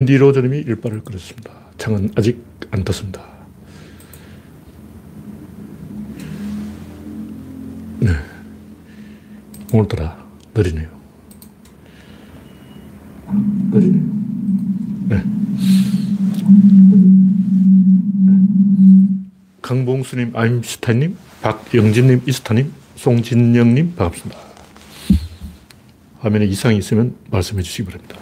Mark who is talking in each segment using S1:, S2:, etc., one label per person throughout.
S1: 인디로저님이 일발을 끌었습니다. 창은 아직 안 떴습니다. 네. 오늘따라 느리네요. 느리네요. 네. 강봉수님, 아임스타님, 박영진님, 이스타님, 송진영님, 반갑습니다. 화면에 이상이 있으면 말씀해 주시기 바랍니다.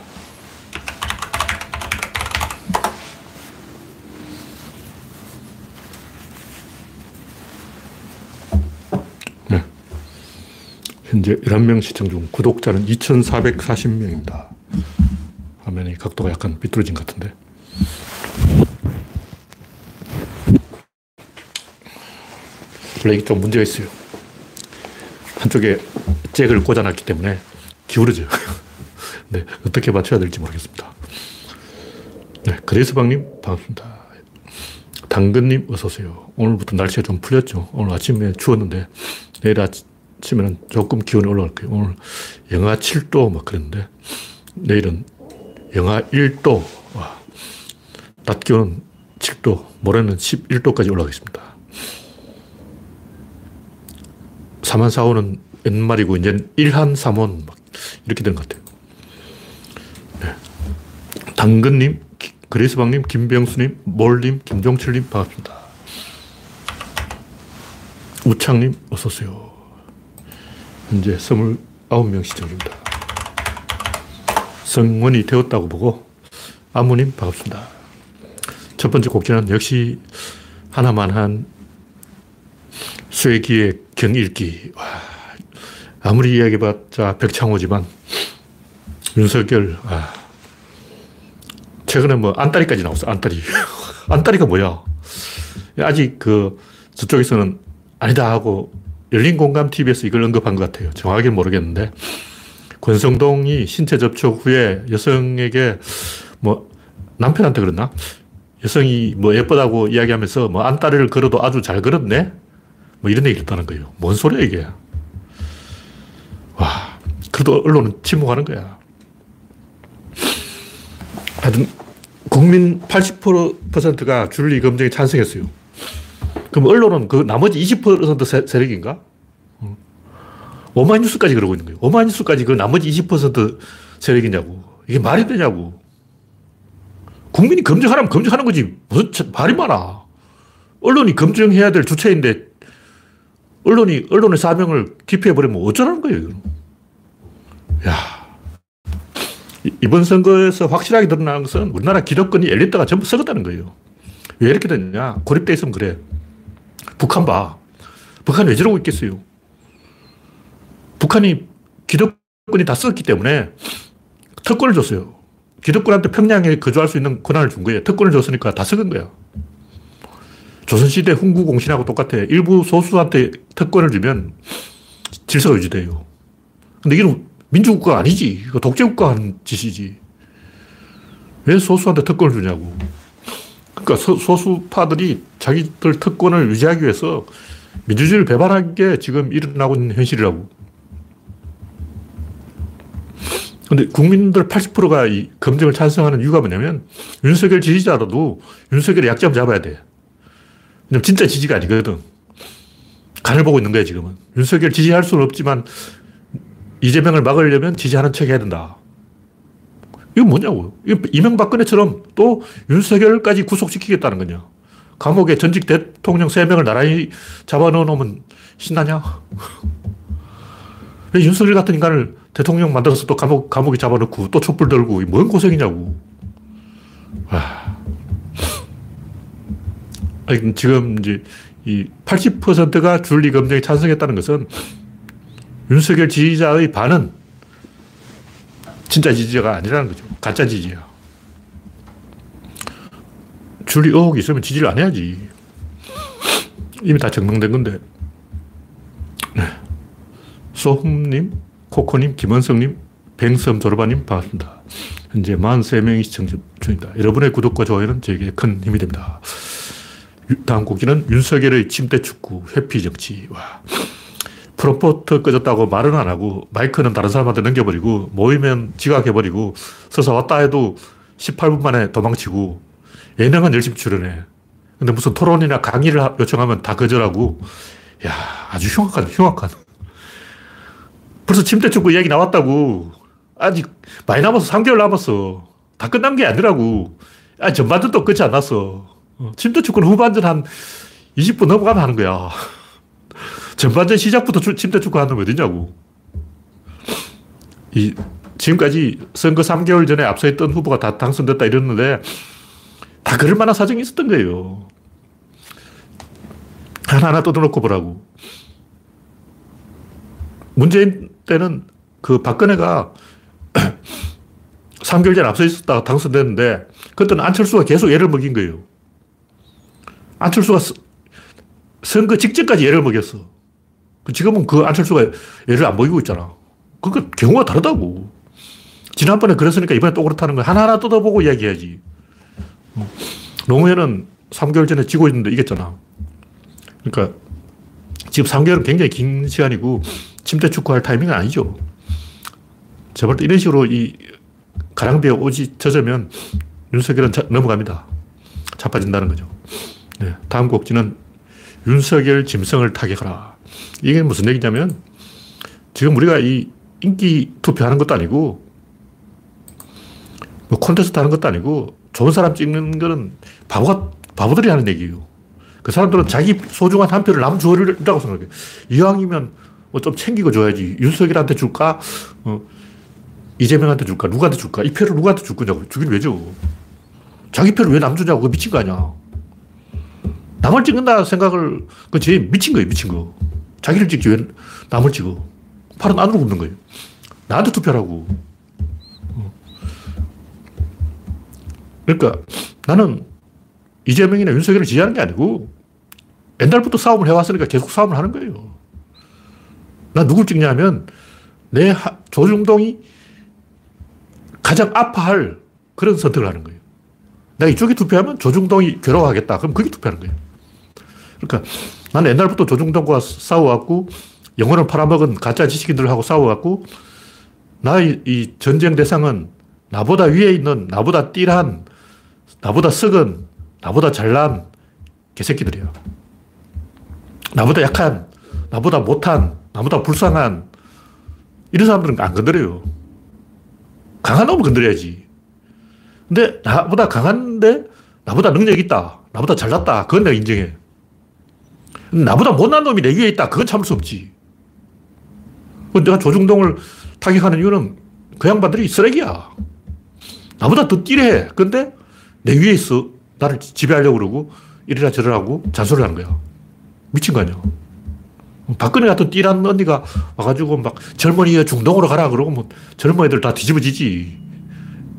S1: 네. 현재 11명 시청 중 구독자는 2,440명입니다. 화면이 각도가 약간 비뚤어진 것 같은데. 원래 이게 좀 문제가 있어요. 한쪽에 잭을 꽂아놨기 때문에 기울어져요. 네, 어떻게 맞춰야 될지 모르겠습니다. 네, 그레이스방님, 반갑습니다. 당근님, 어서오세요. 오늘부터 날씨가 좀 풀렸죠. 오늘 아침에 추웠는데, 내일 아침 에는 조금 기온이 올라갈 거예요. 오늘 영하 7도 막 그랬는데, 내일은 영하 1도, 와. 낮 기온은 7도, 모레는 11도까지 올라가겠습니다. 4만4호는 옛말이고, 이제 1한 3원 막 이렇게 된것 같아요. 네. 당근님, 그레이스방님, 김병수님, 몰님, 김종철님, 반갑습니다. 우창님, 어서 오세요. 현재 29명 시청 중입니다. 성원이 되었다고 보고, 아무님, 반갑습니다. 첫 번째 곡지는 역시 하나만 한 쇠기의 경일기. 와, 아무리 이야기해봤자 백창호지만 윤석열, 아, 최근에 뭐 안따리까지 나왔어, 안따리. 안따리가 뭐야? 아직 그, 저쪽에서는 아니다 하고 열린 공감 TV에서 이걸 언급한 것 같아요. 정확하게 모르겠는데. 권성동이 신체 접촉 후에 여성에게 뭐 남편한테 그랬나? 여성이 뭐 예쁘다고 이야기하면서 뭐 안따리를 걸어도 아주 잘 걸었네? 뭐 이런 얘기를 했다는 거예요. 뭔 소리야, 이게. 와, 그래도 언론은 침묵하는 거야. 하여튼, 국민 80%가 줄리 검증에 찬성했어요. 그럼 언론은 그 나머지 20% 세력인가? 오마이뉴스까지 그러고 있는 거예요. 오마이뉴스까지 그 나머지 20% 세력이냐고. 이게 말이 되냐고. 국민이 검증하라면 검증하는 거지. 무슨 말이 많아. 언론이 검증해야 될 주체인데 언론이, 언론의 사명을 기피해버리면 어쩌라는 거예요, 야 이번 선거에서 확실하게 드러나는 것은 우리나라 기득권이 엘리트가 전부 썩었다는 거예요. 왜 이렇게 됐냐? 고립돼 있으면 그래. 북한 봐. 북한 왜 저러고 있겠어요? 북한이 기득권이 다 썩었기 때문에 특권을 줬어요. 기득권한테 평양에 거주할 수 있는 권한을 준 거예요. 특권을 줬으니까 다 썩은 거야. 조선시대 훈구공신하고 똑같아. 일부 소수한테 특권을 주면 질서가 유지돼요. 근데 이건 민주국가 아니지. 독재국가 하는 짓이지. 왜 소수한테 특권을 주냐고. 그러니까 소, 소수파들이 자기들 특권을 유지하기 위해서 민주주의를 배반한 게 지금 일어나고 있는 현실이라고. 근데 국민들 80%가 이 검증을 찬성하는 이유가 뭐냐면 윤석열 지지자라도 윤석열의 약점 잡아야 돼. 왜냐면 진짜 지지가 아니거든. 간을 보고 있는 거야, 지금은. 윤석열 지지할 수는 없지만 이재명을 막으려면 지지하는 척 해야 된다. 이건 뭐냐고. 이명박근혜처럼 또 윤석열까지 구속시키겠다는 거냐. 감옥에 전직 대통령 3명을 나란히 잡아넣어 놓으면 신나냐? 왜 윤석열 같은 인간을 대통령 만들어서 또 감옥, 감옥에 잡아넣고 또 촛불 들고 뭔 고생이냐고. 와. 지금 이제 이 80%가 줄리 검증에 찬성했다는 것은 윤석열 지지자의 반은 진짜 지지자가 아니라는 거죠. 가짜 지지야. 줄리 의혹이 있으면 지지를 안 해야지. 이미 다 증명된 건데. 네. 소흠님, 코코님, 김원성님, 뱅섬 조르바님 반갑습니다. 현재 43명이 시청 중입니다. 여러분의 구독과 좋아요는 저에게 큰 힘이 됩니다. 다음 곡기는 윤석열의 침대 축구, 회피 정치. 와. 프로포트 꺼졌다고 말은 안 하고 마이크는 다른 사람한테 넘겨버리고 모이면 지각해버리고 서서 왔다 해도 18분 만에 도망치고 예능은 열심히 출연해. 근데 무슨 토론이나 강의를 요청하면 다 거절하고, 야 아주 흉악한, 흉악한. 벌써 침대 축구 이야기 나왔다고. 아직 많이 남았어. 3개월 남았어. 다 끝난 게 아니라고. 아, 전반전도 끝이 안 났어. 어, 침대 축구는 후반전 한 20분 넘어가면 하는 거야. 전반전 시작부터 침대 축구 하는 거 어디냐고. 이, 지금까지 선거 3개월 전에 앞서 있던 후보가 다 당선됐다 이랬는데 다 그럴 만한 사정이 있었던 거예요. 하나하나 뜯어놓고 보라고. 문재인 때는 그 박근혜가 3개월 전에 앞서 있었다가 당선됐는데 그때는 안철수가 계속 애를 먹인 거예요. 안철수가 선거 직전까지 애를 먹였어. 지금은 그 안철수가 애를 안 먹이고 있잖아. 그러니까 경우가 다르다고. 지난번에 그랬으니까 이번에 또 그렇다는 거야. 하나하나 뜯어보고 이야기해야지. 노무현은 3개월 전에 지고 있는데 이겼잖아. 그러니까 지금 3개월은 굉장히 긴 시간이고 침대 축구할 타이밍은 아니죠. 때 이런 식으로 이 가랑비에 오지 젖으면 윤석열은 자, 넘어갑니다. 자빠진다는 거죠. 네, 다음 곡지는 윤석열 짐승을 타격하라. 이게 무슨 얘기냐면 지금 우리가 이 인기 투표하는 것도 아니고 뭐 콘테스트 하는 것도 아니고 좋은 사람 찍는 거는 바보가, 바보들이 하는 얘기예요. 그 사람들은 자기 소중한 한 표를 남 주어리라고 생각해. 이왕이면 뭐 좀 챙기고 줘야지. 윤석열한테 줄까? 어, 이재명한테 줄까? 누구한테 줄까? 이 표를 누구한테 줄 거냐고. 주긴 왜 줘? 자기 표를 왜 남 주냐고. 그 미친 거 아니야. 남을 찍는다 생각을, 그 제일 미친 거예요, 미친 거. 자기를 찍지 왜 남을 찍어. 팔은 안으로 굽는 거예요. 나한테 투표라고. 어. 그러니까 나는 이재명이나 윤석열을 지지하는 게 아니고 옛날부터 싸움을 해왔으니까 계속 싸움을 하는 거예요. 나 누굴 찍냐면 내 조중동이 가장 아파할 그런 선택을 하는 거예요. 내가 이쪽에 투표하면 조중동이 괴로워하겠다. 그럼 그게 투표하는 거예요. 그러니까 나는 옛날부터 조중동과 싸워왔고 영혼을 팔아먹은 가짜 지식인들하고 싸워왔고 나의 이 전쟁 대상은 나보다 위에 있는 나보다 띠란 나보다 썩은 나보다 잘난 개새끼들이야. 나보다 약한 나보다 못한 나보다 불쌍한 이런 사람들은 안 건드려요. 강한 놈을 건드려야지. 근데 나보다 강한데 나보다 능력 있다. 나보다 잘났다. 그건 내가 인정해. 나보다 못난 놈이 내 위에 있다. 그건 참을 수 없지. 내가 조중동을 타격하는 이유는 그 양반들이 쓰레기야. 나보다 더 띠래. 근데 내 위에 있어. 나를 지배하려고 그러고 이래라 저래라 하고 잔소리를 하는 거야. 미친 거 아니야. 박근혜 같은 띠란 언니가 와가지고 막 젊은이여 중동으로 가라 그러고 뭐 젊은이들 다 뒤집어지지.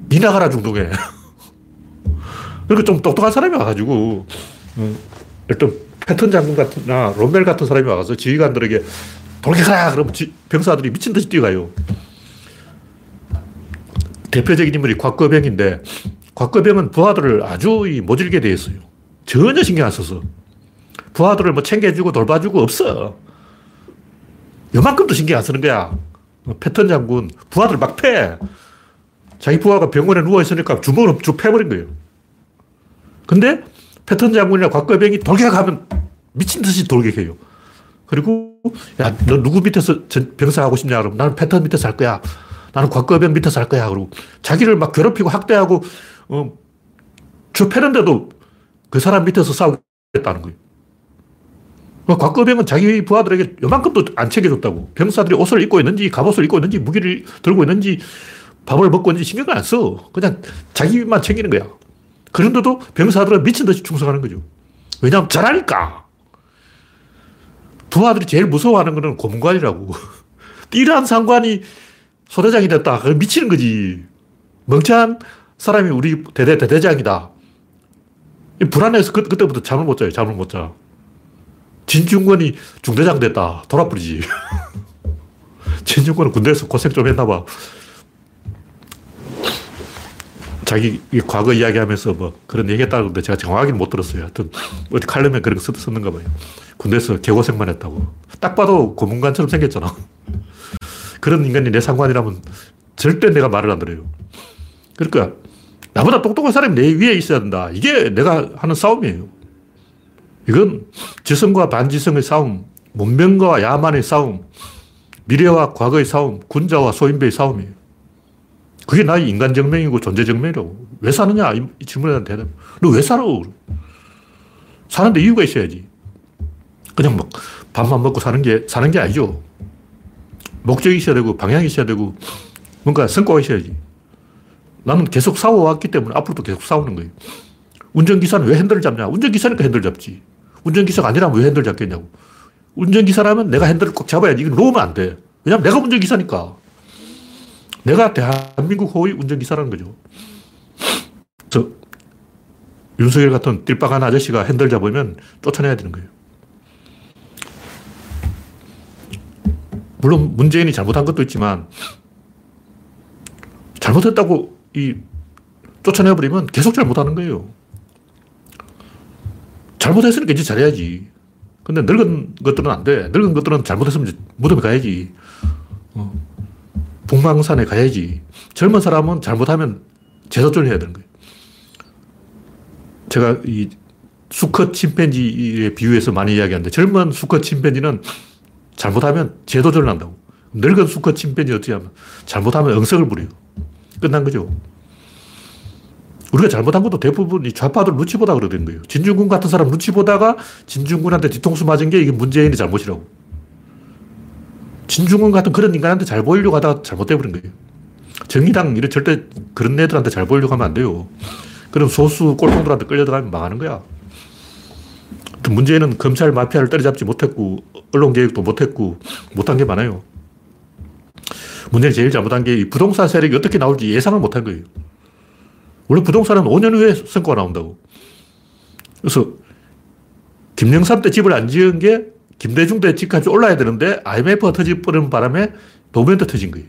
S1: 니나 가라 중동에. 그러니까 좀 똑똑한 사람이 와가지고 일단 패턴 장군 같은나 롬멜 같은 사람이 와서 지휘관들에게 돌격하라 그러면 병사들이 미친 듯이 뛰어가요. 대표적인 인물이 곽거병인데 곽거병은 부하들을 아주 모질게 돼 있어요. 전혀 신경 안 써서. 부하들을 뭐 챙겨주고 돌봐주고 없어. 요만큼도 신경 안 쓰는 거야. 패턴 장군, 부하들 막 패. 자기 부하가 병원에 누워있으니까 주먹으로 쭉 패버린 거예요. 근데 패턴 장군이나 곽거병이 돌격하면 미친 듯이 돌격해요. 그리고, 야, 너 누구 밑에서 병사 하고 싶냐? 그러면 나는 패턴 밑에서 할 거야. 나는 곽거병 밑에서 할 거야. 그러고 자기를 막 괴롭히고 학대하고, 어, 저 패는데도 그 사람 밑에서 싸우겠다는 거예요. 뭐 곽거병은 자기 부하들에게 요만큼도 안 챙겨줬다고. 병사들이 옷을 입고 있는지, 갑옷을 입고 있는지, 무기를 들고 있는지, 밥을 먹고 있는지 신경을 안 써. 그냥 자기만 챙기는 거야. 그런데도 병사들은 미친 듯이 충성하는 거죠. 왜냐하면 잘하니까. 부하들이 제일 무서워하는 거는 고문관이라고. 띠란 상관이 소대장이 됐다. 그 미치는 거지. 멍청한 사람이 우리 대대 대대장이다. 불안해서 그, 그때부터 잠을 못 자요. 잠을 못 자. 진중권이 중대장 됐다. 돌아버리지. 진중권은 군대에서 고생 좀 했나 봐. 자기 과거 이야기하면서 뭐 그런 얘기 했다는데 제가 정확하게는 못 들었어요. 하여튼 어디 칼럼에 그런 거 썼는가 봐요. 군대에서 개고생만 했다고. 딱 봐도 고문관처럼 생겼잖아. 그런 인간이 내 상관이라면 절대 내가 말을 안 들어요. 그러니까 나보다 똑똑한 사람이 내 위에 있어야 된다. 이게 내가 하는 싸움이에요. 이건 지성과 반지성의 싸움, 문명과 야만의 싸움, 미래와 과거의 싸움, 군자와 소인배의 싸움이에요. 그게 나의 인간 정명이고 존재 정명이라고. 왜 사느냐? 이 질문에 대한 대답. 너왜 살아? 사는데 이유가 있어야지. 그냥 막 밥만 먹고 사는 게, 사는 게 아니죠. 목적이 있어야 되고, 방향이 있어야 되고, 뭔가 성과가 있어야지. 나는 계속 싸워왔기 때문에 앞으로도 계속 싸우는 거예요. 운전기사는 왜 핸들을 잡냐? 운전기사니까 핸들 잡지. 운전기사가 아니라면 왜 핸들 잡겠냐고. 운전기사라면 내가 핸들을 꼭 잡아야지. 이거 놓으면 안 돼. 왜냐면 내가 운전기사니까. 내가 대한민국 호의 운전기사라는 거죠. 저, 윤석열 같은 띨빵한 아저씨가 핸들 잡으면 쫓아내야 되는 거예요. 물론 문재인이 잘못한 것도 있지만 잘못했다고 이 쫓아내버리면 계속 잘못하는 거예요. 잘못했으니까 이제 잘해야지. 근데 늙은 것들은 안 돼. 늙은 것들은 잘못했으면 무덤에 가야지. 어. 북망산에 가야지. 젊은 사람은 잘못하면 재도전을 해야 되는 거예요. 제가 이 수컷 침팬지에 비유해서 많이 이야기하는데 젊은 수컷 침팬지는 잘못하면 재도전을 한다고. 늙은 수컷 침팬지 어떻게 하면 잘못하면 응석을 부려요. 끝난 거죠. 우리가 잘못한 것도 대부분 이 좌파들 눈치 보다 그러는 거예요. 진중군 같은 사람 눈치 보다가 진중군한테 뒤통수 맞은 게 이게 문재인의 잘못이라고. 진중군 같은 그런 인간한테 잘 보이려고 하다가 잘못돼버린 거예요. 정의당 이런 절대 그런 애들한테 잘 보이려고 하면 안 돼요. 그럼 소수 꼴통들한테 끌려들어가면 망하는 거야. 문제는 검찰 마피아를 때려잡지 못했고, 언론 개혁도 못했고, 못한 게 많아요. 문제는 제일 잘못한 게 부동산 세력이 어떻게 나올지 예상을 못한 거예요. 원래 부동산은 5년 후에 성과가 나온다고. 그래서 김영삼 때 집을 안 지은 게 김대중 때 집값이 올라야 되는데 IMF가 터지버리는 바람에 노무현 때 터진 거예요.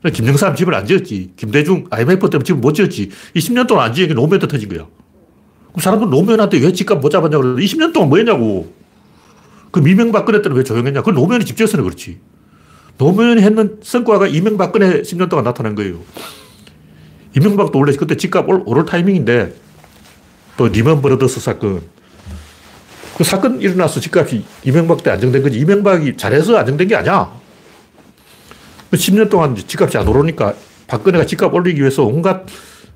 S1: 그러니까 김영삼 집을 안 지었지. 김대중 IMF 때문에 집을 못 지었지. 이 10년 동안 안 지은 게 노무현 때 터진 거야. 그럼 사람들은 노무현한테 왜 집값 못 잡았냐고 그러는데 20년 동안 뭐 했냐고. 그 이명박근혜 때는 왜 조용했냐. 그건 노무현이 집 지었으니 그렇지. 노무현이 했는 성과가 이명박근혜 10년 동안 나타난 거예요. 이명박도 원래 그때 집값 오를 타이밍인데 또 리먼 브러더스 사건. 그 사건 일어나서 집값이 이명박 때 안정된 거지. 이명박이 잘해서 안정된 게 아니야. 10년 동안 집값이 안 오르니까 박근혜가 집값 올리기 위해서 온갖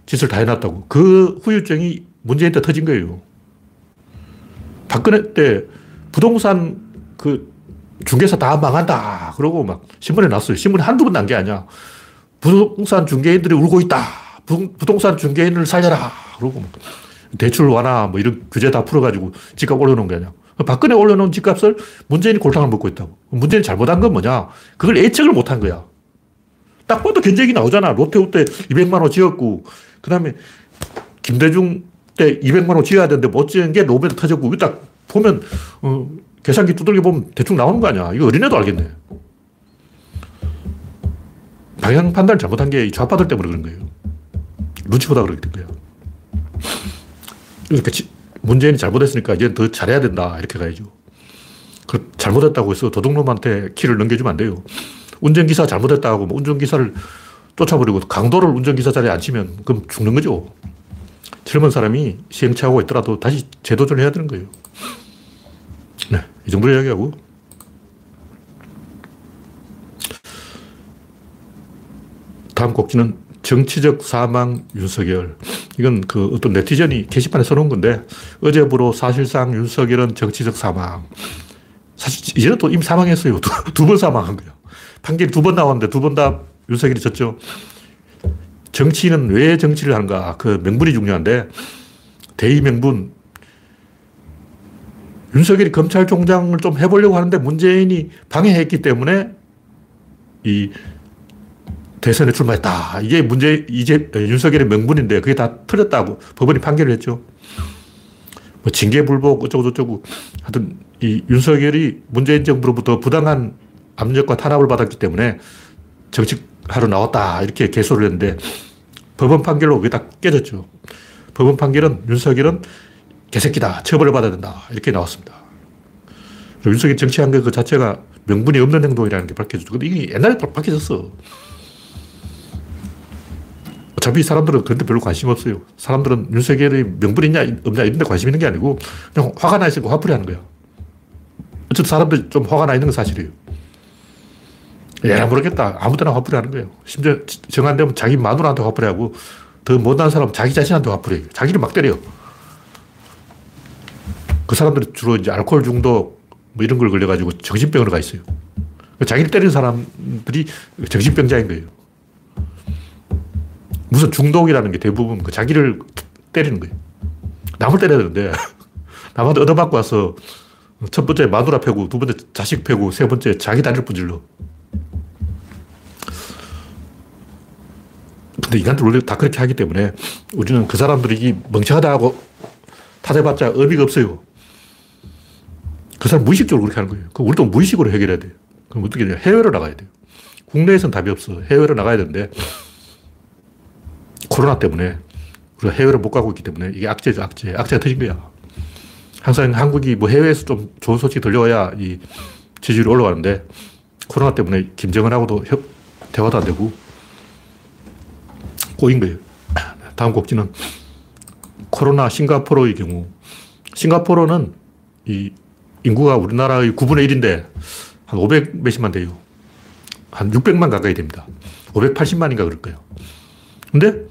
S1: 짓을 다 해놨다고. 그 후유증이 문재인 때 터진 거예요. 박근혜 때 부동산 그 중개사 다 망한다. 그러고 막 신문에 났어요. 신문에 한두 번 난 게 아니야. 부동산 중개인들이 울고 있다. 부 동산 중개인을 살려라. 그러고 대출 완화 뭐 이런 규제 다 풀어가지고 집값 올려놓은 게 아니야. 박근혜 올려놓은 집값을 문재인이 골탕을 먹고 있다고. 문재인이 잘못한 건 뭐냐? 그걸 예측을 못한 거야. 딱 봐도 견적이 나오잖아. 롯데호 때 200만 원 지었고, 그 다음에 김대중 때 200만 원 지어야 되는데 못 지은 게 노벨 터졌고, 딱 보면, 어, 계산기 두들겨 보면 대충 나오는 거 아니야. 이거 어린애도 알겠네. 방향 판단을 잘못한 게 좌파들 때문에 그런 거예요. 눈치 보다 그렇게 된 거야. 그러니까 문재인이 잘못했으니까 이제 더 잘해야 된다. 이렇게 가야죠. 그 잘못했다고 해서 도둑놈한테 키를 넘겨주면 안 돼요. 운전기사 잘못했다고 뭐 운전기사를 쫓아버리고 강도를 운전기사 자리에 앉히면 그럼 죽는 거죠. 젊은 사람이 시행착오가 있더라도 다시 재도전을 해야 되는 거예요. 네, 이 정도로 이야기하고. 다음 곡지는 정치적 사망 윤석열. 이건 그 어떤 네티즌이 게시판에 써놓은 건데 어제부로 사실상 윤석열은 정치적 사망. 사실 이제는 또 이미 사망했어요. 두 번 사망한 거예요. 판결이 두 번 나왔는데 두 번 다 윤석열이 졌죠. 정치인은 왜 정치를 하는가? 그 명분이 중요한데 대의 명분. 윤석열이 검찰총장을 좀 해보려고 하는데 문재인이 방해했기 때문에 이 대선에 출마했다. 이게 문제, 이제 윤석열의 명분인데 그게 다 틀렸다고 법원이 판결을 했죠. 뭐 징계불복 어쩌고저쩌고 하여튼 이 윤석열이 문재인 정부로부터 부당한 압력과 탄압을 받았기 때문에 정치하러 나왔다. 이렇게 개소를 했는데 법원 판결로 그게 다 깨졌죠. 법원 판결은 윤석열은 개새끼다. 처벌을 받아야 된다. 이렇게 나왔습니다. 윤석열이 정치한 것 그 자체가 명분이 없는 행동이라는 게 밝혀졌죠. 근데 이게 옛날에 밝혀졌어. 어차피 사람들은 그런데 별로 관심 없어요. 사람들은 윤석열의 명분 있냐, 없냐, 이런 데 관심 있는 게 아니고, 그냥 화가 나 있으니까 화풀이 하는 거야. 어쨌든 사람들이 좀 화가 나 있는 건 사실이에요. 예, 모르겠다. 아무 데나 화풀이 하는 거예요. 심지어 정안 되면 자기 마누라한테 화풀이 하고, 더 못난 사람은 자기 자신한테 화풀이 해요. 자기를 막 때려요. 그 사람들이 주로 이제 알코올 중독 뭐 이런 걸 걸려가지고 정신병으로 가 있어요. 자기를 때리는 사람들이 정신병자인 거예요. 무슨 중독이라는 게 대부분 그 자기를 때리는 거예요. 남을 때려야 되는데, 남한테 얻어맞고 와서 첫 번째 마누라 패고, 두 번째 자식 패고, 세 번째 자기 다리를 분질러. 근데 인간들 원래 다 그렇게 하기 때문에 우리는 그 사람들이 멍청하다고 타대봤자 의미가 없어요. 그 사람 무의식적으로 그렇게 하는 거예요. 그 우리도 무의식으로 해결해야 돼요. 그럼 어떻게 돼요? 해외로 나가야 돼요. 국내에서는 답이 없어. 해외로 나가야 되는데 코로나 때문에 우리가 해외로 못 가고 있기 때문에 이게 악재죠, 악재. 악재가 터진 거야. 항상 한국이 뭐 해외에서 좀 좋은 소식 들려와야 이 지지율이 올라가는데 코로나 때문에 김정은하고도 협, 대화도 안 되고 꼬인 거예요. 다음 곡지는 코로나 싱가포르의 경우 싱가포르는 이 인구가 우리나라의 9분의 1인데 한 500 몇십만 돼요. 한 600만 가까이 됩니다. 580만인가 그럴 거예요. 근데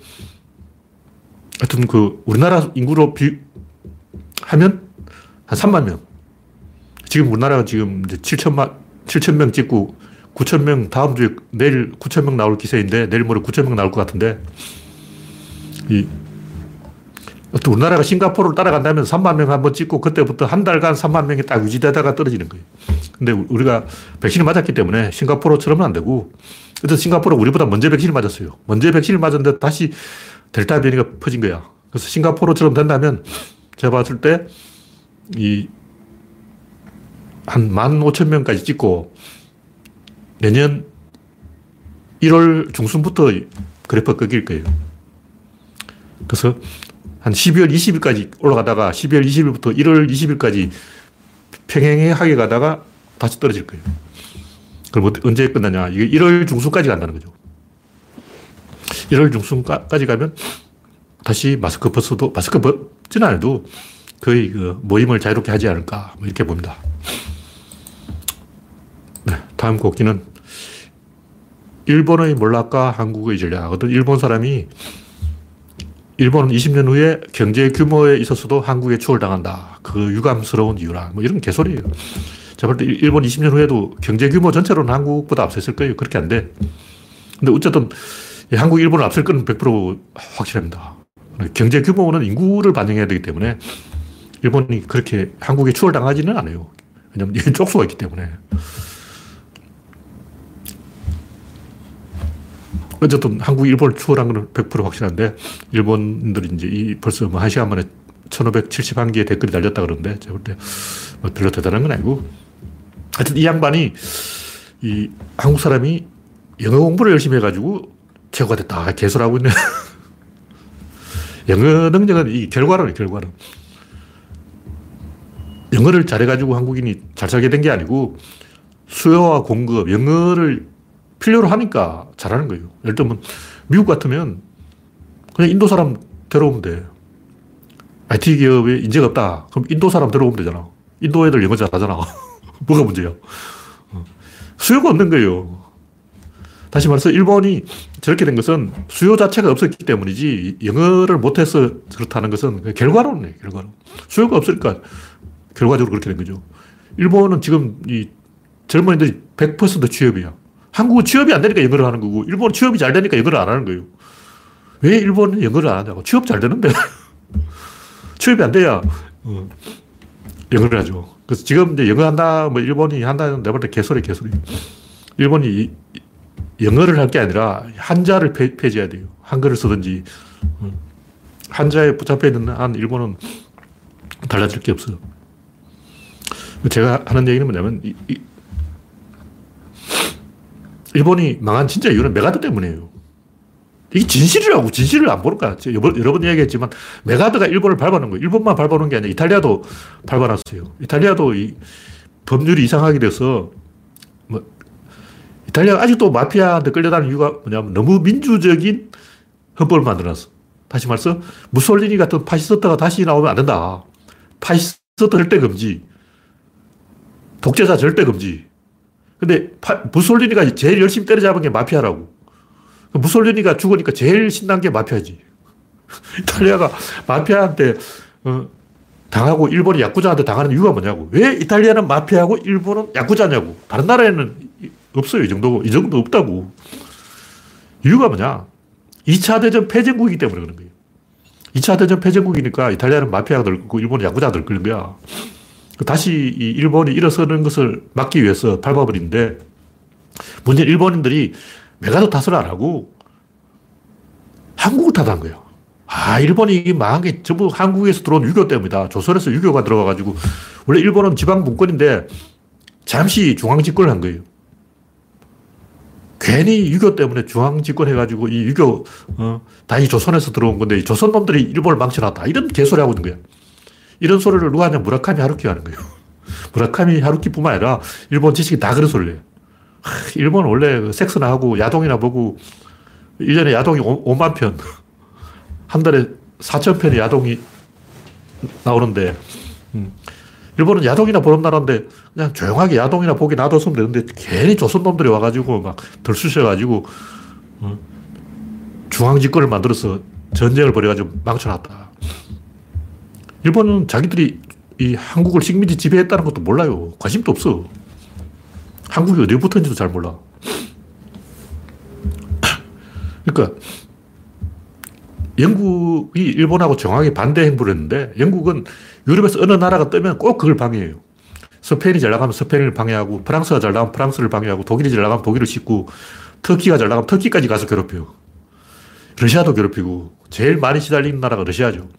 S1: 하여튼 그 우리나라 인구로 비, 하면 한 3만 명. 지금 우리나라가 지금 이제 7천만, 7천 명 찍고 9천 명 다음 주에 내일 9천 명 나올 기세인데 내일 모레 9천 명 나올 것 같은데 이 우리나라가 싱가포르를 따라간다면 3만 명 한번 찍고 그때부터 한 달간 3만 명이 딱 유지되다가 떨어지는 거예요. 근데 우리가 백신을 맞았기 때문에 싱가포르처럼은 안 되고 그래서 싱가포르 우리보다 먼저 백신을 맞았어요. 먼저 백신을 맞았는데 다시 델타 변이가 퍼진 거야. 그래서 싱가포르처럼 된다면 제가 봤을 때 이한 15,000명까지 찍고 내년 1월 중순부터 그래프 꺾일 거예요. 그래서 한 12월 20일까지 올라가다가 12월 20일부터 1월 20일까지 평행하게 가다가 다시 떨어질 거예요. 그럼 언제 끝나냐? 이게 1월 중순까지 간다는 거죠. 1월 중순까지 가면 다시 마스크 벗어도, 마스크 벗지는 않아도 거의 그 모임을 자유롭게 하지 않을까, 뭐 이렇게 봅니다. 네, 다음 곡기는 일본의 몰락과 한국의 전략. 어떤 일본 사람이 일본은 20년 후에 경제 규모에 있어서도 한국에 추월당한다. 그 유감스러운 이유라. 뭐 이런 개소리예요. 제가 볼때 일본 20년 후에도 경제 규모 전체로는 한국보다 앞서 있을 거예요. 그렇게 안 돼. 근데 어쨌든 한국, 일본을 앞설 건 100% 확실합니다. 경제 규모는 인구를 반영해야 되기 때문에 일본이 그렇게 한국에 추월당하지는 않아요. 왜냐면 이게 쪽수가 있기 때문에. 어쨌든 한국, 일본을 추월한 건 100% 확실한데, 일본들이 이제 이 벌써 뭐 한 시간 만에 1571개의 댓글이 달렸다 그러는데, 제가 볼 때, 뭐 별로 대단한 건 아니고, 하여튼 이 양반이, 이 한국 사람이 영어 공부를 열심히 해가지고 최고가 됐다. 개소하고 있네. 영어 능력은 이 결과론이에요, 결과론. 영어를 잘해가지고 한국인이 잘 살게 된 게 아니고, 수요와 공급, 영어를 필요로 하니까 잘하는 거예요. 예를 들면 미국 같으면 그냥 인도 사람 데려오면 돼. IT 기업에 인재가 없다. 그럼 인도 사람 데려오면 되잖아. 인도 애들 영어 잘하잖아. 뭐가 문제야? 어. 수요가 없는 거예요. 다시 말해서 일본이 저렇게 된 것은 수요 자체가 없었기 때문이지 영어를 못해서 그렇다는 것은 결과론이에요. 결과론. 수요가 없으니까 결과적으로 그렇게 된 거죠. 일본은 지금 이 젊은이들이 100% 취업이야. 한국은 취업이 안 되니까 영어를 하는 거고, 일본은 취업이 잘 되니까 영어를 안 하는 거예요. 왜 일본은 영어를 안 하냐고. 취업 잘 되는데. 취업이 안 돼야 어, 영어를 하죠. 그래서 지금 이제 영어 한다, 뭐 일본이 한다는 내가 볼 때 개소리, 개소리. 일본이 영어를 할 게 아니라 한자를 폐, 폐지해야 돼요. 한글을 쓰든지. 어. 한자에 붙잡혀 있는 한 일본은 달라질 게 없어요. 제가 하는 얘기는 뭐냐면, 이, 이, 일본이 망한 진짜 이유는 맥아더 때문이에요. 이게 진실이라고 진실을 안 거야. 여러, 여러 번 이야기했지만 맥아더가 일본을 밟아놓은 거예요. 일본만 밟아놓은 게 아니라 이탈리아도 밟아놨어요. 이탈리아도 이 법률이 이상하게 돼서 뭐 이탈리아가 아직도 마피아한테 끌려다니는 이유가 뭐냐면 너무 민주적인 헌법을 만들어놨어. 다시 말해서 무솔리니 같은 파시스트가 다시 나오면 안 된다. 파시스트 절대 금지. 독재자 절대 금지. 근데 파, 무솔리니가 제일 열심히 때려잡은 게 마피아라고. 무솔리니가 죽으니까 제일 신난 게 마피아지. 이탈리아가 마피아한테 어, 당하고 일본이 야쿠자한테 당하는 이유가 뭐냐고. 왜 이탈리아는 마피아고 일본은 야쿠자냐고. 다른 나라에는 없어요. 이 정도. 이 정도 없다고. 이유가 뭐냐. 2차 대전 패전국이기 때문에 그런 거예요. 2차 대전 패전국이니까 이탈리아는 마피아가 들고 일본은 야구자가 들끓는 거야. 다시 일본이 일어서는 것을 막기 위해서 밟아버리는데 문제는 일본인들이 메가더 탓을 안 하고 한국을 탓한 거예요. 아, 일본이 망한 게 전부 한국에서 들어온 유교 때문이다. 조선에서 유교가 들어와가지고 원래 일본은 지방 분권인데 잠시 중앙 집권을 한 거예요. 괜히 유교 때문에 중앙 집권해가지고 이 유교, 어, 다이 조선에서 들어온 건데 조선 놈들이 일본을 망쳐놨다. 이런 개소리 하고 있는 거야. 이런 소리를 누가 하냐 무라카미 하루키 하는 거예요. 무라카미 하루키 뿐만 아니라 일본 지식이 다 그런 소리를 해요. 일본 원래 그 섹스나 하고 야동이나 보고 1년에 야동이 5 만 편. 한 달에 4천 편의 야동이 나오는데, 음. 일본은 야동이나 보는 나라인데, 그냥 조용하게 야동이나 보게 놔뒀으면 되는데, 괜히 조선놈들이 와가지고 막 들쑤셔가지고, 어, 중앙집권을 만들어서 전쟁을 벌여가지고 망쳐놨다. 일본은 자기들이 이 한국을 식민지 지배했다는 것도 몰라요. 관심도 없어. 한국이 어디에 붙었는지도 잘 몰라. 그러니까 영국이 일본하고 정확히 반대 행보를 했는데 영국은 유럽에서 어느 나라가 뜨면 꼭 그걸 방해해요. 스페인이 잘 나가면 스페인을 방해하고 프랑스가 잘 나가면 프랑스를 방해하고 독일이 잘 나가면 독일을 싣고 터키가 잘 나가면 터키까지 가서 괴롭혀요. 러시아도 괴롭히고 제일 많이 시달리는 나라가 러시아죠.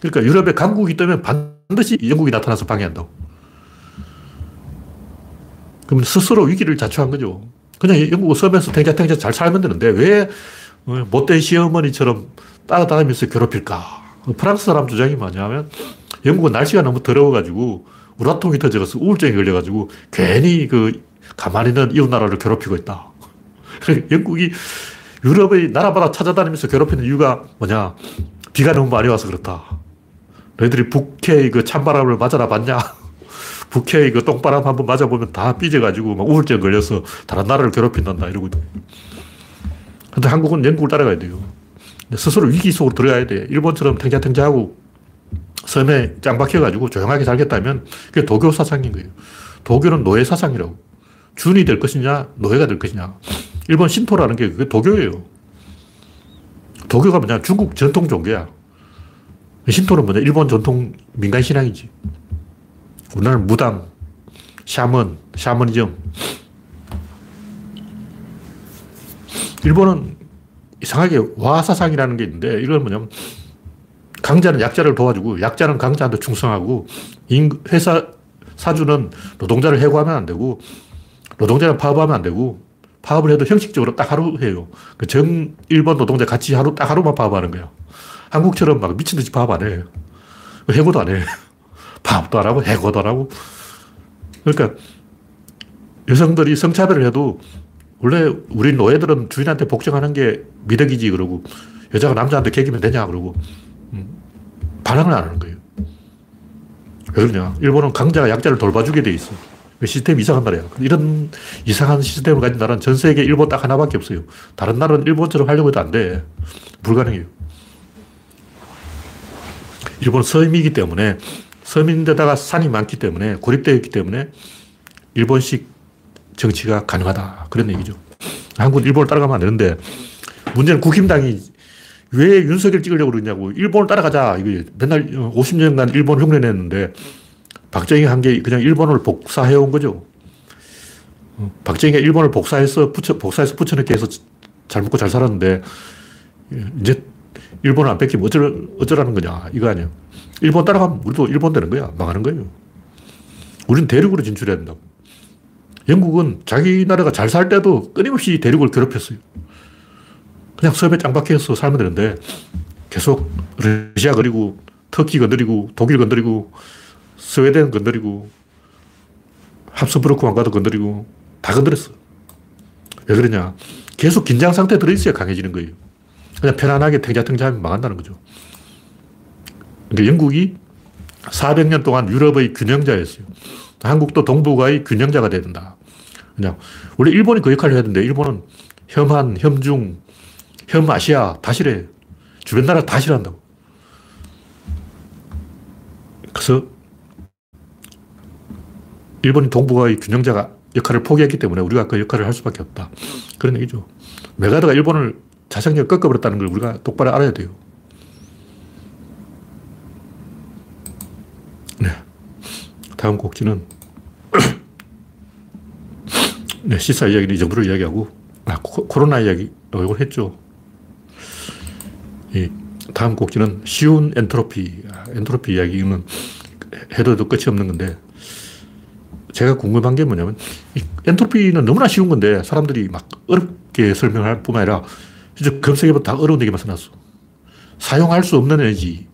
S1: 그러니까 유럽에 강국이 뜨면 반드시 영국이 나타나서 방해한다고. 그럼 스스로 위기를 자초한 거죠. 그냥 영국은 섬에서 탱자탱자 잘 살면 되는데 왜 어, 못된 시어머니처럼 따라다니면서 괴롭힐까? 프랑스 사람 주장이 뭐냐면 영국은 날씨가 너무 더러워가지고 우라통이 터져서 우울증이 걸려가지고 괜히 그 가만히 있는 이웃 나라를 괴롭히고 있다. 영국이 유럽의 나라마다 찾아다니면서 괴롭히는 이유가 뭐냐? 비가 너무 많이 와서 그렇다. 너희들이 북해의 그 찬바람을 맞아라 봤냐? 북해의 그 똥바람 한번 맞아보면 다 삐져가지고 막 우울증 걸려서 다른 나라를 괴롭힌단다. 이러고. 근데 한국은 영국을 따라가야 돼요. 스스로 위기 속으로 들어가야 돼. 일본처럼 탱자탱자하고 섬에 짱 박혀가지고 조용하게 살겠다면 그게 도교 사상인 거예요. 도교는 노예 사상이라고. 준이 될 것이냐, 노예가 될 것이냐. 일본 신토라는 게 그게 도교예요. 도교가 뭐냐, 중국 전통 종교야. 신토는 뭐냐, 일본 전통 민간 신앙이지. 우리나라는 무당, 샤먼, 샤머니즘. 일본은 이상하게 와사상이라는 게 있는데 이건 뭐냐면 강자는 약자를 도와주고 약자는 강자한테 충성하고 회사 사주는 노동자를 해고하면 안 되고 노동자는 파업하면 안 되고 파업을 해도 형식적으로 딱 하루 해요. 그전 일본 노동자 같이 하루 딱 하루만 파업하는 거야. 한국처럼 막 미친 듯이 파업 안 해. 해고도 안 해. 파업도 안 하고 해고도 안 하고. 그러니까 여성들이 성차별을 해도 원래 우리 노예들은 주인한테 복종하는 게 미덕이지 그러고 여자가 남자한테 개기면 되냐 그러고 음, 반항을 안 하는 거예요. 왜 그러냐? 일본은 강자가 약자를 돌봐주게 돼 있어. 시스템이 이상한 나라야. 이런 이상한 시스템을 가진 나라는 전 세계 일본 딱 하나밖에 없어요. 다른 나라는 일본처럼 하려고 해도 안 돼. 불가능해요. 일본은 섬이기 때문에 섬인데다가 산이 많기 때문에 고립되어 있기 때문에 일본식 정치가 가능하다. 그런 얘기죠. 한국은 일본을 따라가면 안 되는데 문제는 국힘당이 왜 윤석열 찍으려고 그러냐고. 일본을 따라가자. 이거 맨날 50년간 일본 흉내냈는데 박정희 한 게 그냥 일본을 복사해 온 거죠. 박정희가 일본을 복사해서 붙여, 복사해서 붙여넣기 해서 잘 먹고 잘 살았는데 이제 일본을 안 뺏기면 어쩔, 어쩌라는 거냐. 이거 아니야. 일본 따라가면 우리도 일본 되는 거야. 망하는 거예요. 우리는 대륙으로 진출해야 된다고. 영국은 자기 나라가 잘 살 때도 끊임없이 대륙을 괴롭혔어요. 그냥 섬에 짱박혀서 살면 되는데 계속 러시아 건드리고 터키 건드리고 독일 건드리고 스웨덴 건드리고 합스부르크 왕가도 건드리고 다 건드렸어. 왜 그러냐. 계속 긴장 상태에 들어있어야 강해지는 거예요. 그냥 편안하게 탱자탱자 하면 망한다는 거죠. 그러니까 영국이 400년 동안 유럽의 균형자였어요. 한국도 동북아의 균형자가 돼야 된다. 그냥 원래 일본이 그 역할을 해야 되는데 일본은 혐한, 혐중, 혐아시아 다 싫어해. 주변 나라 다 싫어한다고. 그래서 일본이 동북아의 균형자가 역할을 포기했기 때문에 우리가 그 역할을 할 수밖에 없다. 그런 얘기죠. 맥아더가 일본을 자생력 꺾어버렸다는 걸 우리가 똑바로 알아야 돼요. 네. 다음 꼭지는 네, 시사 이야기는 이 정도로 이야기하고 아, 코, 로나 이야기 어, 이걸 했죠. 이 다음 꼭지는 쉬운 엔트로피. 아, 엔트로피 이야기는 해도 해도 끝이 없는 건데 제가 궁금한 게 뭐냐면 엔트로피는 너무나 쉬운 건데 사람들이 막 어렵게 설명할 뿐만 아니라 진짜 검색해보면 다 어려운 얘기만 써놨어. 사용할 수 없는 에너지.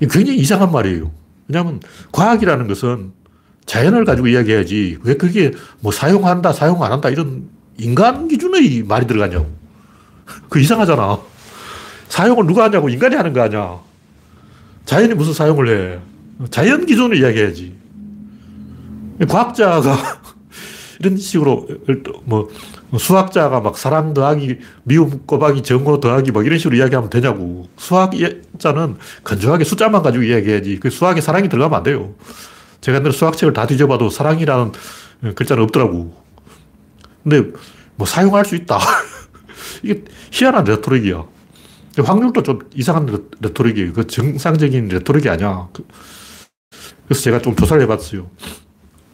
S1: 굉장히 이상한 말이에요. 왜냐하면 과학이라는 것은 자연을 가지고 이야기해야지 왜 그게 뭐 사용한다, 사용 안 한다 이런 인간 기준의 말이 들어가냐고. 그 이상하잖아. 사용을 누가 하냐고 인간이 하는 거 아니야. 자연이 무슨 사용을 해. 자연 기준을 이야기해야지. 과학자가 이런 식으로 뭐 수학자가 막 사랑 더하기 미움 꼬박이 정오 더하기 막 이런 식으로 이야기하면 되냐고. 수학자는 건조하게 숫자만 가지고 이야기해야지. 그 수학에 사랑이 들어가면 안 돼요. 제가 늘 수학책을 다 뒤져봐도 사랑이라는 글자는 없더라고. 근데 뭐 사용할 수 있다. 이게 희한한 레토릭이야. 확률도 좀 이상한 레토릭이에요. 그 정상적인 레토릭이 아니야. 그 그래서 제가 좀 조사를 해봤어요.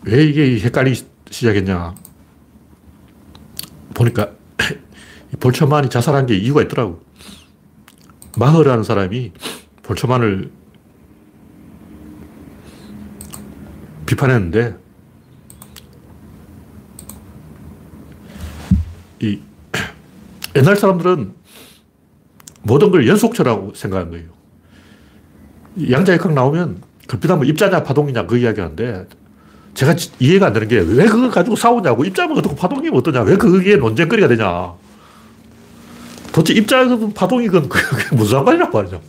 S1: 왜 이게 헷갈리기 시작했냐. 보니까 볼츠만이 자살한 게 이유가 있더라고. 마흐라는 사람이 볼츠만을 비판했는데 이 옛날 사람들은 모든 걸 연속체라고 생각한 거예요. 양자역학 나오면 급비하면 입자냐 파동이냐 그 이야기 하는데 제가 이해가 안 되는 게 왜 그걸 가지고 싸우냐고. 입자면 어떻고 파동이면 어떠냐. 왜 그게 논쟁거리가 되냐. 도대체 입자건 파동이건 그게 무슨 상관이란 말이냐.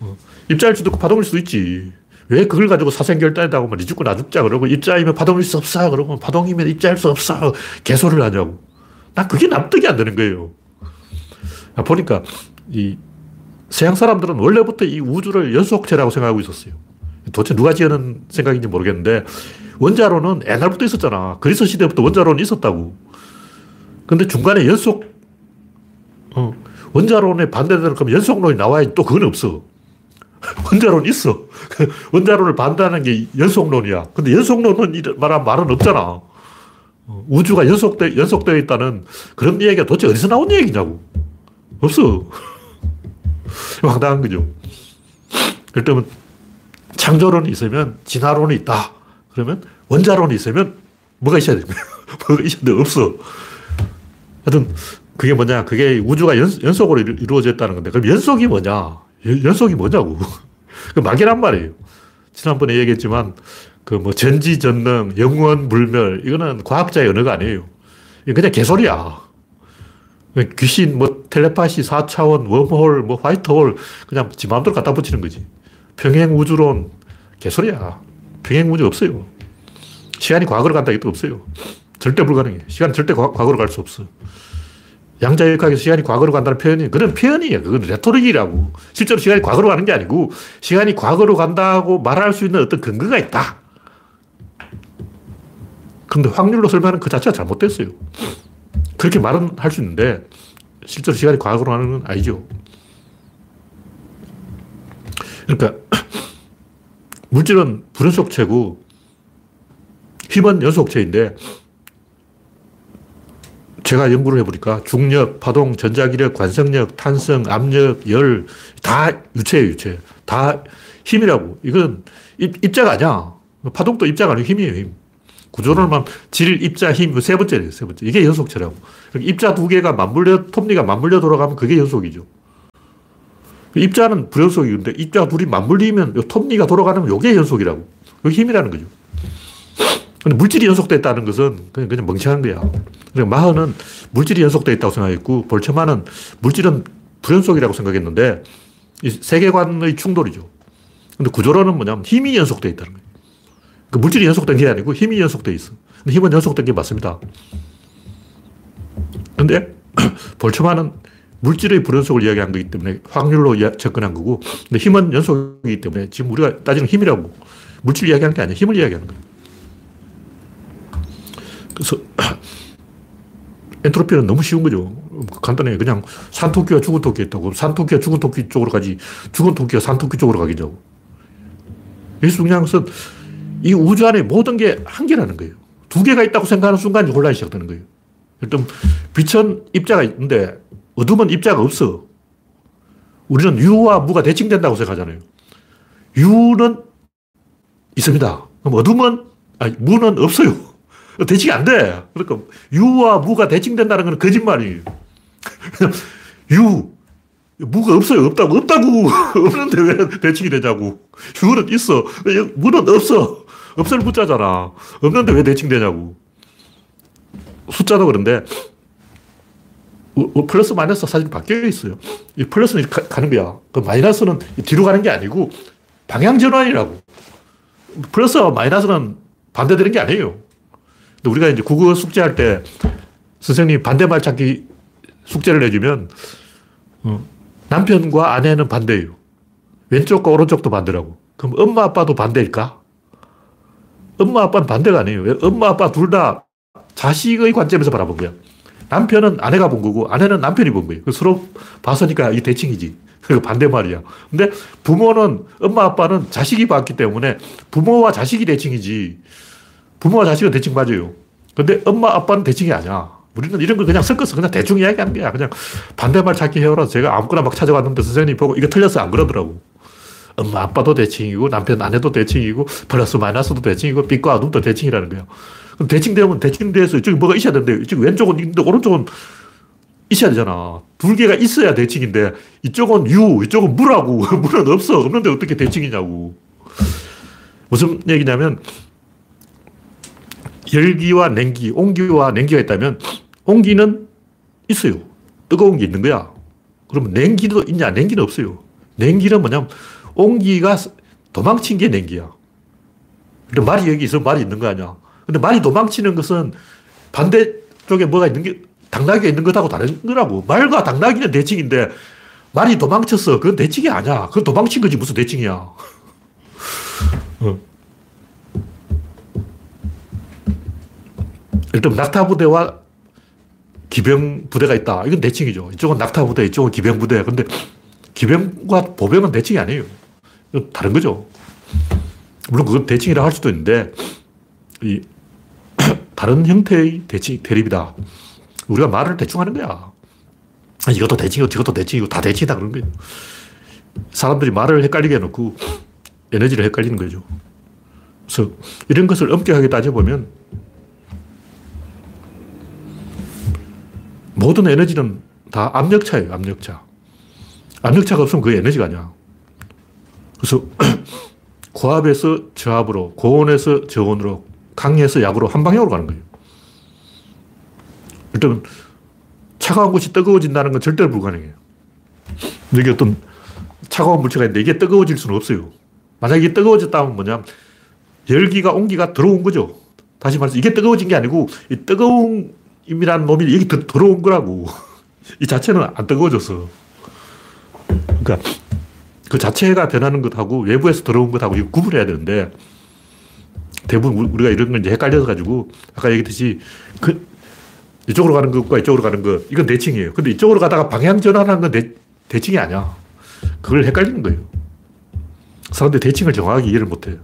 S1: 어. 입자일 수도 있고 파동일 수도 있지. 왜 그걸 가지고 사생결단이라고 뭐, 니 죽고 나 죽자 그러고 입자이면 파동일 수 없어. 그러고 파동이면 입자일 수 없어. 개소를 하냐고. 난 그게 납득이 안 되는 거예요. 아, 보니까 이 서양 사람들은 원래부터 이 우주를 연속체라고 생각하고 있었어요. 도대체 누가 지어낸 생각인지 모르겠는데 원자로는 옛날부터 있었잖아. 그리스 시대부터 원자로는 있었다고. 근데 중간에 연속, 어, 원자론에 반대되는 그럼 연속론이 나와야 또 그건 없어. 원자론 있어. 원자론을 반대하는 게 연속론이야. 근데 연속론은 말한 말은 없잖아. 어, 우주가 연속되, 연속되어 있다는 그런 얘기가 도대체 어디서 나온 얘기냐고. 없어. 황당한 거죠. 그렇다면 창조론이 있으면 진화론이 있다. 그러면 원자론이 있으면 뭐가 있어야 됩니 뭐가 있어야 돼? 없어. 하여튼 그게 뭐냐. 그게 우주가 연, 연속으로 이루어졌다는 건데 그럼 연속이 뭐냐. 연속이 뭐냐고. 그 막이란 말이에요. 지난번에 얘기했지만 그 뭐 전지 전능, 영원 불멸 이거는 과학자의 언어가 아니에요. 그냥 개소리야. 귀신, 뭐 텔레파시, 4차원, 웜홀, 뭐 화이트홀 그냥 지 마음대로 갖다 붙이는 거지. 평행 우주론 개소리야. 평행 우주 없어요. 시간이 과거로 간다 이것도 없어요. 절대 불가능해. 시간 절대 과, 거로 갈 수 없어. 양자역학에서 시간이 과거로 간다는 표현이 그런 표현이에요. 그건 레토릭이라고. 실제로 시간이 과거로 가는 게 아니고 시간이 과거로 간다고 말할 수 있는 어떤 근거가 있다. 근데 확률로 설명하는 그 자체가 잘못됐어요. 그렇게 말은 할 수 있는데 실제로 시간이 과거로 가는 건 아니죠. 그러니까 물질은 불연속체고 힘은 연속체인데 제가 연구를 해보니까 중력, 파동, 전자기력, 관성력, 탄성, 압력, 열, 다 유체예요, 유체. 다 힘이라고. 이건 입, 자가 아니야. 파동도 입자가 아니고 힘이에요, 힘. 구조론만 질, 입자, 힘, 세 번째예요, 세 번째. 이게 연속체라고. 입자 두 개가 맞물려, 톱니가 맞물려 돌아가면 그게 연속이죠. 입자는 불연속이데 입자 둘이 맞물리면 톱니가 돌아가는 이게 연속이라고. 이게 힘이라는 거죠. 근데 물질이 연속됐다는 것은 그냥, 그냥 멍청한 거야. 그러니까 마흔은 물질이 연속되어 있다고 생각했고, 볼츠만은 물질은 불연속이라고 생각했는데 이 세계관의 충돌이죠. 근데 구조론은 뭐냐면 힘이 연속되어 있다는 거예요. 그 물질이 연속된 게 아니고 힘이 연속되어 있어. 근데 힘은 연속된 게 맞습니다. 근데 볼츠만은 물질의 불연속을 이야기한 거기 때문에 확률로 접근한 거고, 근데 힘은 연속이기 때문에 지금 우리가 따지는 힘이라고 물질 이야기하는 게 아니야. 힘을 이야기하는 거예요. 그래서 엔트로피는 너무 쉬운 거죠. 간단해. 그냥 산토끼와 죽은 토끼 있다고. 산토끼가 죽은 토끼 쪽으로 가지, 죽은 토끼가 산토끼 쪽으로 가겠냐고. 여기서 중요한 것은 이 우주 안에 모든 게 한 개라는 거예요. 두 개가 있다고 생각하는 순간 혼란이 시작되는 거예요. 일단 빛은 입자가 있는데 어둠은 입자가 없어. 우리는 유와 무가 대칭된다고 생각하잖아요. 유는 있습니다. 그럼 어둠은, 아니, 무는 없어요. 대칭이 안 돼. 그러니까 유와 무가 대칭된다는 건 거짓말이에요. 유, 무가 없어요. 없다고. 없다고. 없는데 왜 대칭이 되냐고. 유는 있어. 무는 없어. 없을 무자잖아. 없는데 왜 대칭되냐고. 숫자도 그런데 플러스 마이너스 사실 바뀌어 있어요. 이 플러스는 가, 가는 거야. 그 마이너스는 뒤로 가는 게 아니고 방향 전환이라고. 플러스와 마이너스는 반대되는 게 아니에요. 근데 우리가 이제 국어 숙제할 때 선생님이 반대말 찾기 숙제를 내주면 어, 남편과 아내는 반대예요. 왼쪽과 오른쪽도 반대라고. 그럼 엄마 아빠도 반대일까? 엄마 아빠는 반대가 아니에요. 엄마 아빠 둘 다 자식의 관점에서 바라본 거야. 남편은 아내가 본 거고 아내는 남편이 본 거예요. 서로 봤으니까 이게 대칭이지. 그 반대 말이야. 근데 부모는 엄마 아빠는 자식이 봤기 때문에 부모와 자식이 대칭이지. 부모와 자식은 대칭 맞아요. 근데 엄마 아빠는 대칭이 아니야. 우리는 이런 걸 그냥 섞어서 그냥 대충 이야기하는 거야. 그냥 반대말 찾기 해오라. 제가 아무거나 막 찾아왔는데 선생님 보고 이거 틀렸어. 안 그러더라고. 엄마 아빠도 대칭이고 남편 아내도 대칭이고 플러스 마이너스도 대칭이고 빛과 어둠도 대칭이라는 거예요. 그럼 대칭되면 대칭돼서 이쪽에 뭐가 있어야 되는데 이쪽 왼쪽은 있는데 오른쪽은 있어야 되잖아. 두 개가 있어야 대칭인데 이쪽은 유, 이쪽은 무라고. 무는 없어. 없는데 어떻게 대칭이냐고. 무슨 얘기냐면 열기와 냉기, 온기와 냉기가 있다면 온기는 있어요. 뜨거운 게 있는 거야. 그러면 냉기도 있냐? 냉기는 없어요. 냉기는 뭐냐면 온기가 도망친 게 냉기야. 근데 말이 여기 있으면 말이 있는 거 아니야. 근데 말이 도망치는 것은 반대쪽에 뭐가 있는 게 당나귀가 있는 것하고 다른 거라고. 말과 당나귀는 대칭인데 말이 도망쳤어. 그건 대칭이 아니야. 그건 도망친 거지 무슨 대칭이야. 어. 일단 낙타 부대와 기병 부대가 있다. 이건 대칭이죠. 이쪽은 낙타 부대, 이쪽은 기병 부대. 근데 기병과 보병은 대칭이 아니에요. 다른 거죠. 물론 그건 대칭이라고 할 수도 있는데, 이, 다른 형태의 대칭, 대립이다. 우리가 말을 대충 하는 거야. 이것도 대칭이고 저것도 대칭이고 다 대칭이다 그런 거예요. 사람들이 말을 헷갈리게 해놓고 에너지를 헷갈리는 거죠. 그래서 이런 것을 엄격하게 따져보면 모든 에너지는 다 압력차예요, 압력차. 압력차가 없으면 그 에너지가 아니야. 그래서 고압에서 저압으로, 고온에서 저온으로, 강에서 약으로 한 방향으로 가는 거예요. 일단 차가운 곳이 뜨거워진다는 건 절대로 불가능해요. 여기 어떤 차가운 물체가 있는데 이게 뜨거워질 수는 없어요. 만약 이게 뜨거워졌다면 뭐냐 열기가 온기가 들어온 거죠. 다시 말해서 이게 뜨거워진 게 아니고 이 뜨거움이라는 놈이 여기 들, 들어온 거라고. 이 자체는 안 뜨거워졌어. 그러니까 그 자체가 변하는 것하고 외부에서 들어온 것하고 이거 구분해야 되는데 대부분 우리가 이런 걸 이제 헷갈려서 가지고 아까 얘기했듯이 그 이쪽으로 가는 것과 이쪽으로 가는 것, 이건 대칭이에요. 근데 이쪽으로 가다가 방향 전환하는 건 대, 대칭이 아니야. 그걸 헷갈리는 거예요. 사람들이 대칭을 정확하게 이해를 못 해요.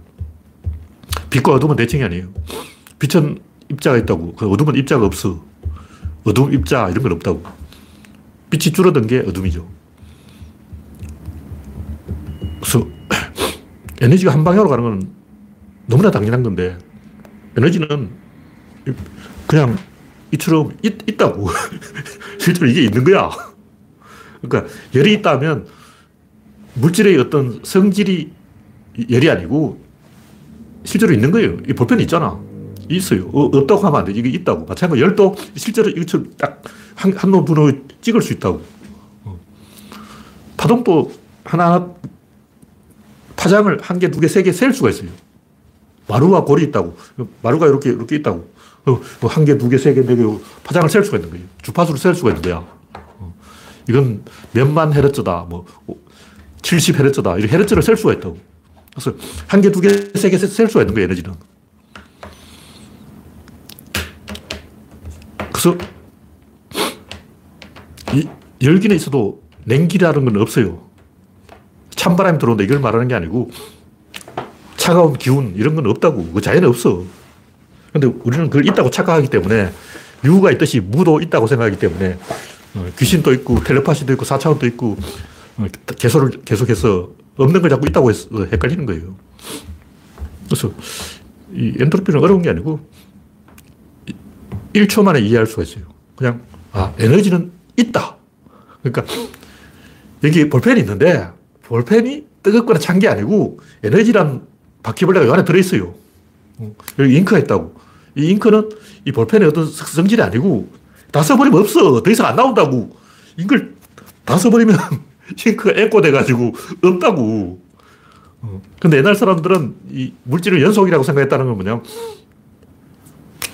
S1: 빛과 어둠은 대칭이 아니에요. 빛은 입자가 있다고. 그 어둠은 입자가 없어. 어둠, 입자, 이런 건 없다고. 빛이 줄어든 게 어둠이죠. 그래서 에너지가 한 방향으로 가는 건 너무나 당연한 건데, 에너지는 그냥 이처럼 있, 다고 실제로 이게 있는 거야. 그러니까 열이 있다면 물질의 어떤 성질이 열이 아니고 실제로 있는 거예요. 이 볼펜이 있잖아. 있어요. 어, 없다고 하면 안 돼. 이게 있다고. 마찬가지로 열도 실제로 이것처럼 딱 한, 한놈 분호 찍을 수 있다고. 어. 파동도 하나 파장을 한 개, 두 개, 세 개 셀 수가 있어요. 마루와 골이 있다고. 마루가 이렇게, 이렇게 있다고. 어, 뭐한 개, 두 개, 세 개, 네 개, 파장을 셀 수가 있는 거예요. 주파수를 셀 수가 있는 거야. 어, 이건 몇만 헤르츠다, 뭐, 70 헤르츠다. 이렇게 헤르츠를 셀 수가 있다고. 그래서 한 개, 두 개, 세 개 셀 수가 있는 거예요, 에너지는. 그래서 이 열기는 있어도 냉기라는 건 없어요. 찬바람이 들어온다 이걸 말하는 게 아니고 차가운 기운 이런 건 없다고. 그 자연에 없어. 근데 우리는 그걸 있다고 착각하기 때문에 유가 있듯이 무도 있다고 생각하기 때문에 어, 귀신도 있고 텔레파시도 있고 사차원도 있고 어, 개소를 계속해서 없는 걸 자꾸 있다고 해서 헷갈리는 거예요. 그래서 이 엔트로피는 어려운 게 아니고 1초 만에 이해할 수가 있어요. 그냥 아 에너지는 있다. 그러니까 여기 볼펜이 있는데 볼펜이 뜨겁거나 찬 게 아니고 에너지란 바퀴벌레가 이 안에 들어있어요. 여기 잉크가 있다고. 이 잉크는 이 볼펜의 어떤 성질이 아니고 다 써버리면 없어. 더 이상 안 나온다고. 잉크를 다 써버리면 잉크가 에코돼가지고 없다고. 근데 옛날 사람들은 이 물질을 연속이라고 생각했다는 건 뭐냐.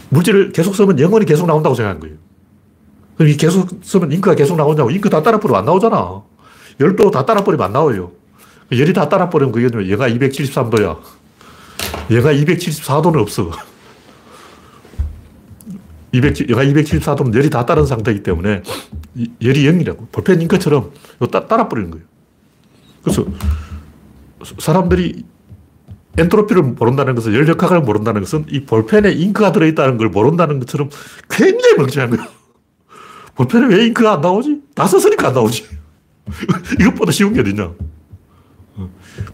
S1: 물질을 계속 쓰면 영원히 계속 나온다고 생각한 거예요. 그럼 이 계속 쓰면 잉크가 계속 나오냐고. 잉크 다 따라 뿌리면 안 나오잖아. 열도 다 따라 뿌리면 안 나와요. 열이 다 따라 뿌리면 그게 영하 273도야. 영하 274도는 없어. 200, 영하 274도는 열이 다 따른 상태이기 때문에 열이 0이라고. 볼펜 잉크처럼 따, 따라 뿌리는 거예요. 그래서 사람들이 엔트로피를 모른다는 것은 열역학을 모른다는 것은 이 볼펜에 잉크가 들어있다는 걸 모른다는 것처럼 굉장히 멍청한 거예요. 볼펜에 왜 잉크가 안 나오지? 다 썼으니까 안 나오지. 이것보다 쉬운 게 어딨냐.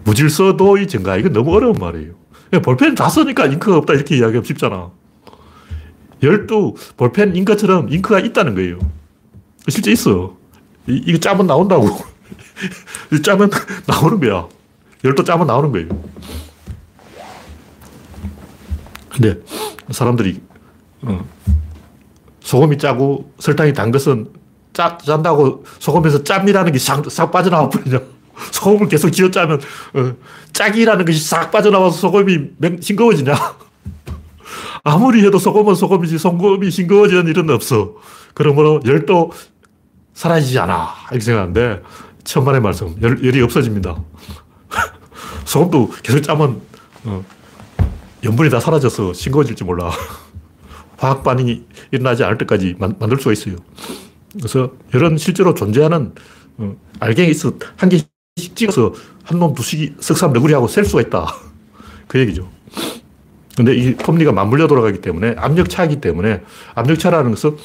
S1: 무질서도의 증가. 이건 너무 어려운 말이에요. 볼펜 다 쓰니까 잉크가 없다. 이렇게 이야기하면 쉽잖아. 열도 볼펜 잉크처럼 잉크가 있다는 거예요. 실제 있어. 이, 이거 짜면 나온다고. 짜면 나오는 거야. 열도 짜면 나오는 거예요. 근데 사람들이 어, 소금이 짜고 설탕이 단 것은 짜, 짠다고 소금에서 짬이라는 게싹 빠져나와 버리냐. 소금을 계속 지어 짜면 어, 짝이라는 것이 싹 빠져나와서 소금이 맹, 싱거워지냐. 아무리 해도 소금은 소금이지 소금이 싱거워지는 일은 없어. 그러므로 열도 사라지지 않아. 이렇게 생각하는데 천만의 말씀. 열, 열이 없어집니다. 소금도 계속 짜면 어, 염분이 다 사라져서 싱거워질지 몰라. 화학 반응이 일어나지 않을 때까지 만, 만들 수가 있어요. 그래서 열은 실제로 존재하는 어, 알갱이 있어 한 개씩 찍어서 한 놈 두씩 석삼 너구리하고 셀 수가 있다. 그 얘기죠. 근데 이 톱니가 맞물려 돌아가기 때문에 압력차이기 때문에 압력차라는 것은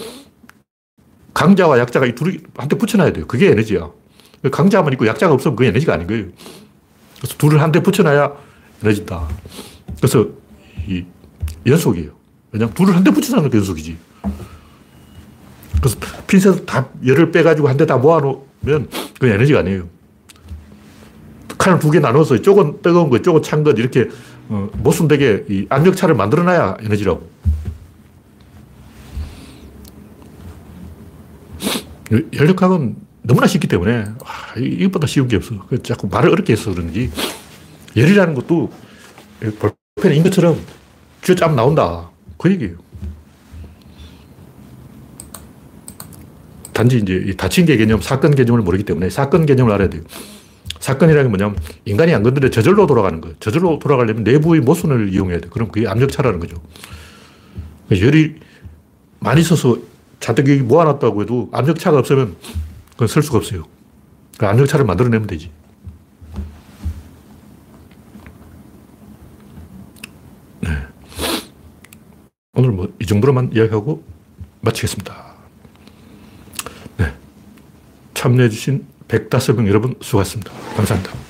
S1: 강자와 약자가 이 둘이 한테 붙여놔야 돼요. 그게 에너지야. 강자만 있고 약자가 없으면 그게 에너지가 아닌 거예요. 그래서 둘을 한테 붙여놔야 에너지다. 그래서 이 연속이에요. 왜냐면 둘을 한 대 붙여놓는 게 연속이지. 그래서 핀셋 다 열을 빼가지고 한 대 다 모아놓으면 그건 에너지가 아니에요. 칼을 두 개 나눠서 이쪽은 뜨거운 거, 이쪽은 찬 것, 이렇게 어, 모순되게 이 압력차를 만들어놔야 에너지라고. 열력학은 너무나 쉽기 때문에 와, 이것보다 쉬운 게 없어. 자꾸 말을 어렵게 해서 그런지 열이라는 것도 볼펜 인 것처럼 쥐어짜면 나온다. 그 얘기예요. 단지 이제 다친 개 개념, 사건 개념을 모르기 때문에 사건 개념을 알아야 돼요. 사건이라는 게 뭐냐면 인간이 안 건드려 저절로 돌아가는 거예요. 저절로 돌아가려면 내부의 모순을 이용해야 돼. 그럼 그게 압력차라는 거죠. 열이 많이 써서 잔뜩 여기 모아놨다고 해도 압력차가 없으면 그건 쓸 수가 없어요. 그 압력차를 만들어내면 되지. 네. 오늘 뭐 이 정도로만 이야기하고 마치겠습니다. 네. 참여해주신 105명 여러분 수고하셨습니다. 감사합니다.